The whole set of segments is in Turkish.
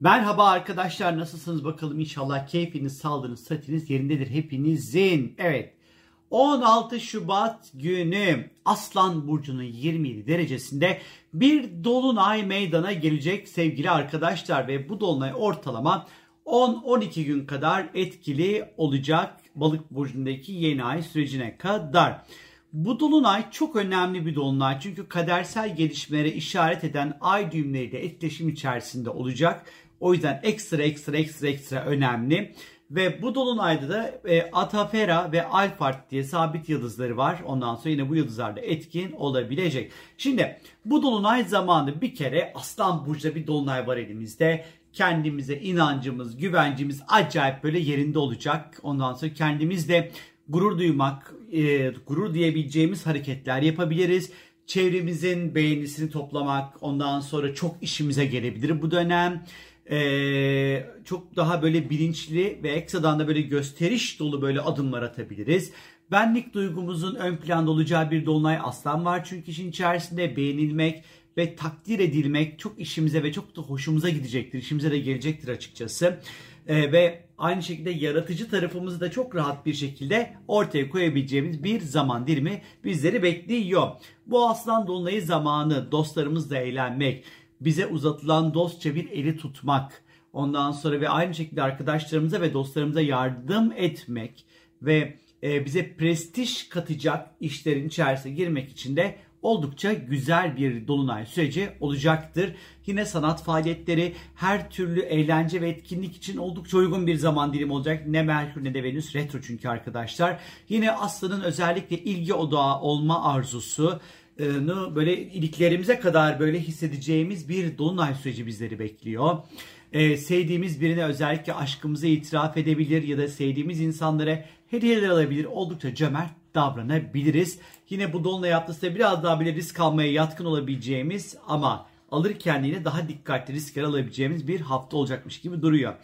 Merhaba arkadaşlar nasılsınız bakalım inşallah keyfiniz, sağlığınız, sıhhatiniz yerindedir hepinizin. Evet 16 Şubat günü Aslan Burcu'nun 27 derecesinde bir dolunay meydana gelecek sevgili arkadaşlar ve bu dolunay ortalama 10-12 gün kadar etkili olacak balık burcundaki yeni ay sürecine kadar. Bu dolunay çok önemli bir dolunay çünkü kadersel gelişmelere işaret eden ay düğümleriyle etkileşim içerisinde olacak. O yüzden ekstra ekstra ekstra ekstra önemli. Ve bu dolunayda da e, Atafera ve Alphard diye sabit yıldızları var. Ondan sonra yine bu yıldızlar da etkin olabilecek. Şimdi bu dolunay zamanı bir kere Aslan Burcu'da bir dolunay var elimizde. Kendimize inancımız, güvencimiz acayip böyle yerinde olacak. Ondan sonra kendimizle gurur duymak, e, gurur diyebileceğimiz hareketler yapabiliriz. Çevremizin beğenisini toplamak, ondan sonra çok işimize gelebilir bu dönem. Ee, çok daha böyle bilinçli ve ekstradan da böyle gösteriş dolu böyle adımlar atabiliriz. Benlik duygumuzun ön planda olacağı bir dolunay aslan var çünkü işin içerisinde beğenilmek ve takdir edilmek çok işimize ve çok da hoşumuza gidecektir. İşimize de gelecektir açıkçası. Ee, ve aynı şekilde yaratıcı tarafımızı da çok rahat bir şekilde ortaya koyabileceğimiz bir zaman dilimi bizleri bekliyor. Bu aslan dolunayı zamanı dostlarımızla eğlenmek, bize uzatılan dostça bir eli tutmak, ondan sonra ve aynı şekilde arkadaşlarımıza ve dostlarımıza yardım etmek ve e, bize prestij katacak işlerin içerisine girmek için de oldukça güzel bir dolunay süreci olacaktır. Yine sanat faaliyetleri, her türlü eğlence ve etkinlik için oldukça uygun bir zaman dilimi olacak. Ne Merkür ne de Venüs retro çünkü arkadaşlar. Yine Aslan'ın özellikle ilgi odağı olma arzusu, böyle iliklerimize kadar böyle hissedeceğimiz bir dolunay süreci bizleri bekliyor. Ee, sevdiğimiz birine özellikle aşkımızı itiraf edebilir ya da sevdiğimiz insanlara hediyeler alabilir. Oldukça cömert davranabiliriz. Yine bu dolunay haftası biraz daha bile risk almaya yatkın olabileceğimiz ama alırken yine daha dikkatli riskler alabileceğimiz bir hafta olacakmış gibi duruyor.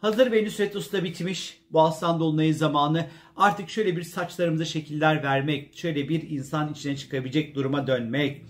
Hazır Venüs Retrosu da bitmiş. Bu aslan dolunayı zamanı. Artık şöyle bir saçlarımıza şekiller vermek, şöyle bir insan içine çıkabilecek duruma dönmek,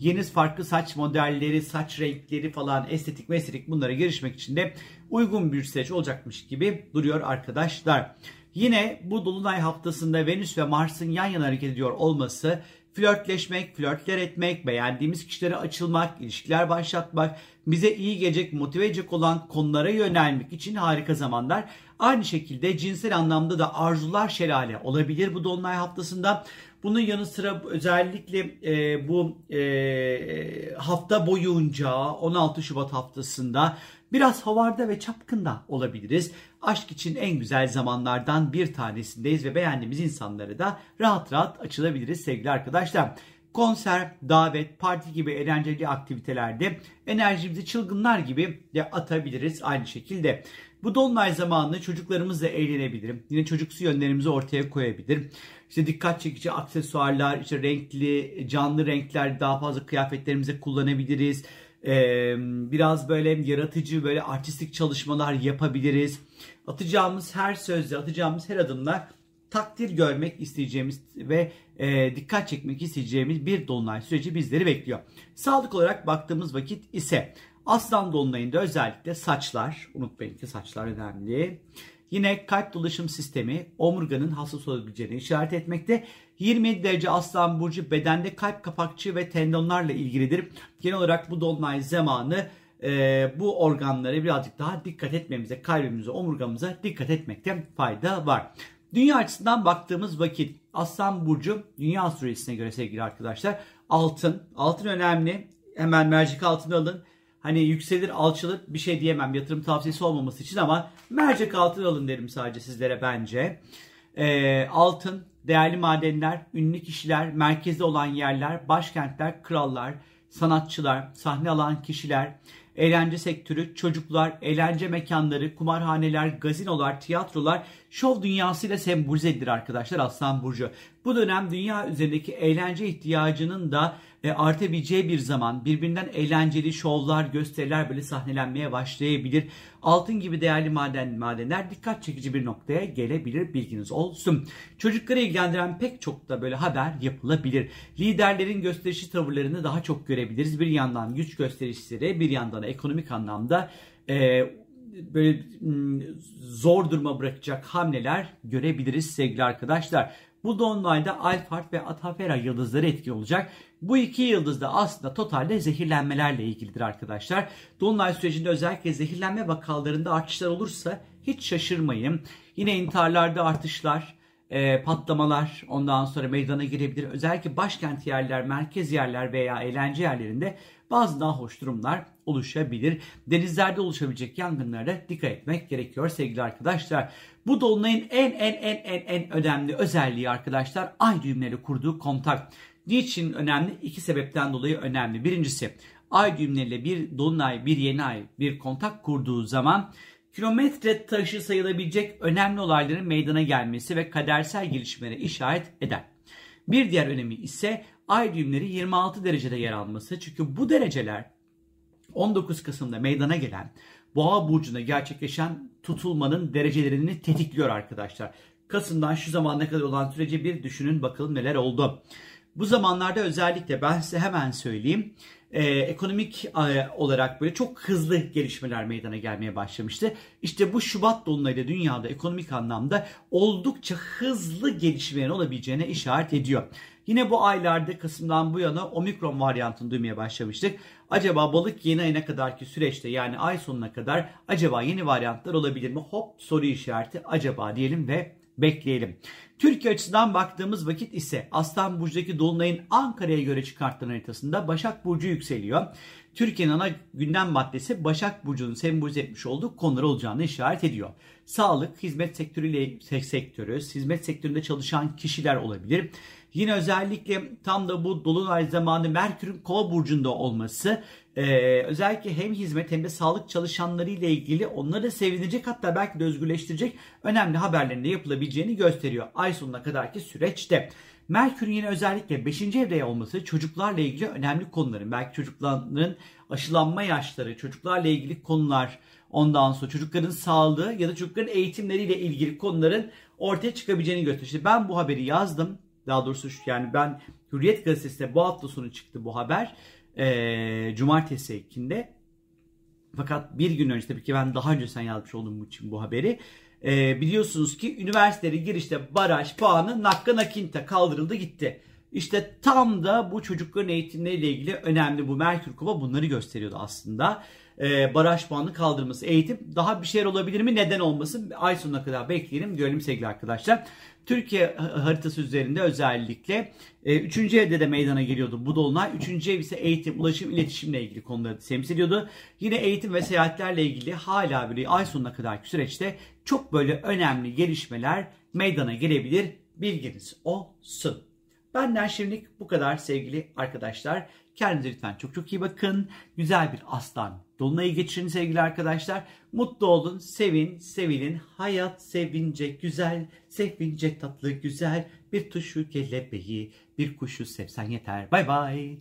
yeni farklı saç modelleri, saç renkleri falan estetik ve estetik bunlara girişmek için de uygun bir süreç olacakmış gibi duruyor arkadaşlar. Yine bu dolunay haftasında Venüs ve Mars'ın yan yana hareket ediyor olması flörtleşmek, flörtler etmek, beğendiğimiz kişilere açılmak, ilişkiler başlatmak, bize iyi gelecek, motive edecek olan konulara yönelmek için harika zamanlar. Aynı şekilde cinsel anlamda da arzular şelale olabilir bu dolunay haftasında. Bunun yanı sıra özellikle e, bu e, hafta boyunca 16 Şubat haftasında biraz havarda ve çapkında olabiliriz. Aşk için en güzel zamanlardan bir tanesindeyiz ve beğendiğimiz insanlara da rahat rahat açılabiliriz sevgili arkadaşlar. Konser, davet, parti gibi eğlenceli aktivitelerde enerjimizi çılgınlar gibi de atabiliriz aynı şekilde. Bu dolunay zamanını çocuklarımızla eğlenebilirim. Yine çocuksu yönlerimizi ortaya koyabilirim. İşte dikkat çekici aksesuarlar, işte renkli, canlı renkler daha fazla kıyafetlerimize kullanabiliriz. Ee, biraz böyle yaratıcı, böyle artistik çalışmalar yapabiliriz. Atacağımız her sözle, atacağımız her adımla takdir görmek isteyeceğimiz ve e, dikkat çekmek isteyeceğimiz bir dolunay süreci bizleri bekliyor. Sağlık olarak baktığımız vakit ise Aslan dolunayında özellikle saçlar, unutmayın ki saçlar önemli. Yine kalp dolaşım sistemi omurganın hassas olabileceğini işaret etmekte. 27 derece aslan burcu bedende kalp kapakçığı ve tendonlarla ilgilidir. Genel olarak bu dolunay zamanı e, bu organlara birazcık daha dikkat etmemize, kalbimize, omurgamıza dikkat etmekte fayda var. Dünya açısından baktığımız vakit Aslan Burcu dünya astrolojisine göre sevgili arkadaşlar altın. Altın önemli. Hemen mercek altını alın. Hani yükselir alçalır bir şey diyemem yatırım tavsiyesi olmaması için ama mercek altın alın derim sadece sizlere bence. Ee, altın, değerli madenler, ünlü kişiler, merkezde olan yerler, başkentler, krallar, sanatçılar, sahne alan kişiler, eğlence sektörü, çocuklar, eğlence mekanları, kumarhaneler, gazinolar, tiyatrolar şov dünyasıyla sembolize edilir arkadaşlar Aslan Burcu. Bu dönem dünya üzerindeki eğlence ihtiyacının da e, artabileceği bir zaman birbirinden eğlenceli şovlar, gösteriler böyle sahnelenmeye başlayabilir. Altın gibi değerli maden madenler dikkat çekici bir noktaya gelebilir bilginiz olsun. Çocukları ilgilendiren pek çok da böyle haber yapılabilir. Liderlerin gösterişi tavırlarını daha çok görebiliriz. Bir yandan güç gösterişleri, bir yandan ekonomik anlamda e, böyle zor duruma bırakacak hamleler görebiliriz sevgili arkadaşlar. Bu dolunayda Alphard ve Atafera yıldızları etki olacak. Bu iki yıldız da aslında totalde zehirlenmelerle ilgilidir arkadaşlar. Dolunay sürecinde özellikle zehirlenme vakalarında artışlar olursa hiç şaşırmayın. Yine intiharlarda artışlar, e, patlamalar ondan sonra meydana girebilir. Özellikle başkent yerler, merkez yerler veya eğlence yerlerinde bazı daha hoş durumlar oluşabilir. Denizlerde oluşabilecek yangınlara dikkat etmek gerekiyor sevgili arkadaşlar. Bu dolunayın en en en en en önemli özelliği arkadaşlar ay düğümleri kurduğu kontak. Niçin önemli? İki sebepten dolayı önemli. Birincisi ay düğümleriyle bir dolunay, bir yeni ay, bir kontak kurduğu zaman kilometre taşı sayılabilecek önemli olayların meydana gelmesi ve kadersel gelişmelere işaret eder. Bir diğer önemi ise ay düğümleri 26 derecede yer alması. Çünkü bu dereceler 19 Kasım'da meydana gelen Boğa burcunda gerçekleşen tutulmanın derecelerini tetikliyor arkadaşlar. Kasım'dan şu zamana kadar olan süreci bir düşünün bakalım neler oldu. Bu zamanlarda özellikle ben size hemen söyleyeyim e, ekonomik e, olarak böyle çok hızlı gelişmeler meydana gelmeye başlamıştı. İşte bu Şubat dolunayda dünyada ekonomik anlamda oldukça hızlı gelişmelerin olabileceğine işaret ediyor. Yine bu aylarda Kasım'dan bu yana omikron varyantını duymaya başlamıştık. Acaba balık yeni ayına kadarki süreçte yani ay sonuna kadar acaba yeni varyantlar olabilir mi? Hop soru işareti acaba diyelim ve bekleyelim. Türkiye açısından baktığımız vakit ise Aslan Burcu'daki Dolunay'ın Ankara'ya göre çıkartılan haritasında Başak Burcu yükseliyor. Türkiye'nin ana gündem maddesi Başak Burcu'nun sembolize etmiş olduğu konular olacağını işaret ediyor. Sağlık, hizmet sektörüyle sektörü, hizmet sektöründe çalışan kişiler olabilir. Yine özellikle tam da bu dolunay zamanı Merkür'ün Kova burcunda olması e, özellikle hem hizmet hem de sağlık çalışanları ile ilgili onları sevinecek hatta belki de özgürleştirecek önemli haberlerin de yapılabileceğini gösteriyor. Ay sonuna kadarki süreçte. Merkür'ün yine özellikle 5. evreye olması çocuklarla ilgili önemli konuların, belki çocukların aşılanma yaşları, çocuklarla ilgili konular, ondan sonra çocukların sağlığı ya da çocukların eğitimleriyle ilgili konuların ortaya çıkabileceğini gösteriyor. İşte ben bu haberi yazdım. Daha doğrusu yani ben Hürriyet gazetesinde bu hafta sonu çıktı bu haber. E, Cumartesi ekinde. Fakat bir gün önce tabii ki ben daha önce sen yazmış olduğum için bu haberi. E, biliyorsunuz ki üniversiteleri girişte baraj puanı nakka nakinta kaldırıldı gitti. İşte tam da bu çocukların eğitimleriyle ilgili önemli bu Merkür Kuba bunları gösteriyordu aslında. Ee, baraj puanı kaldırması, eğitim daha bir şeyler olabilir mi? Neden olmasın? Ay sonuna kadar bekleyelim, görelim sevgili arkadaşlar. Türkiye haritası üzerinde özellikle 3. E, evde de meydana geliyordu bu dolunay. 3. ev ise eğitim, ulaşım, iletişimle ilgili konuları temsil ediyordu. Yine eğitim ve seyahatlerle ilgili hala böyle ay sonuna kadarki süreçte çok böyle önemli gelişmeler meydana gelebilir. Bilginiz olsun. Benden şimdilik bu kadar sevgili arkadaşlar. Kendinize lütfen çok çok iyi bakın. Güzel bir aslan dolunayı geçirin sevgili arkadaşlar. Mutlu olun, sevin, sevilin. Hayat sevince güzel, sevince tatlı güzel. Bir tuşu kelebeği, bir kuşu sevsen yeter. Bay bay.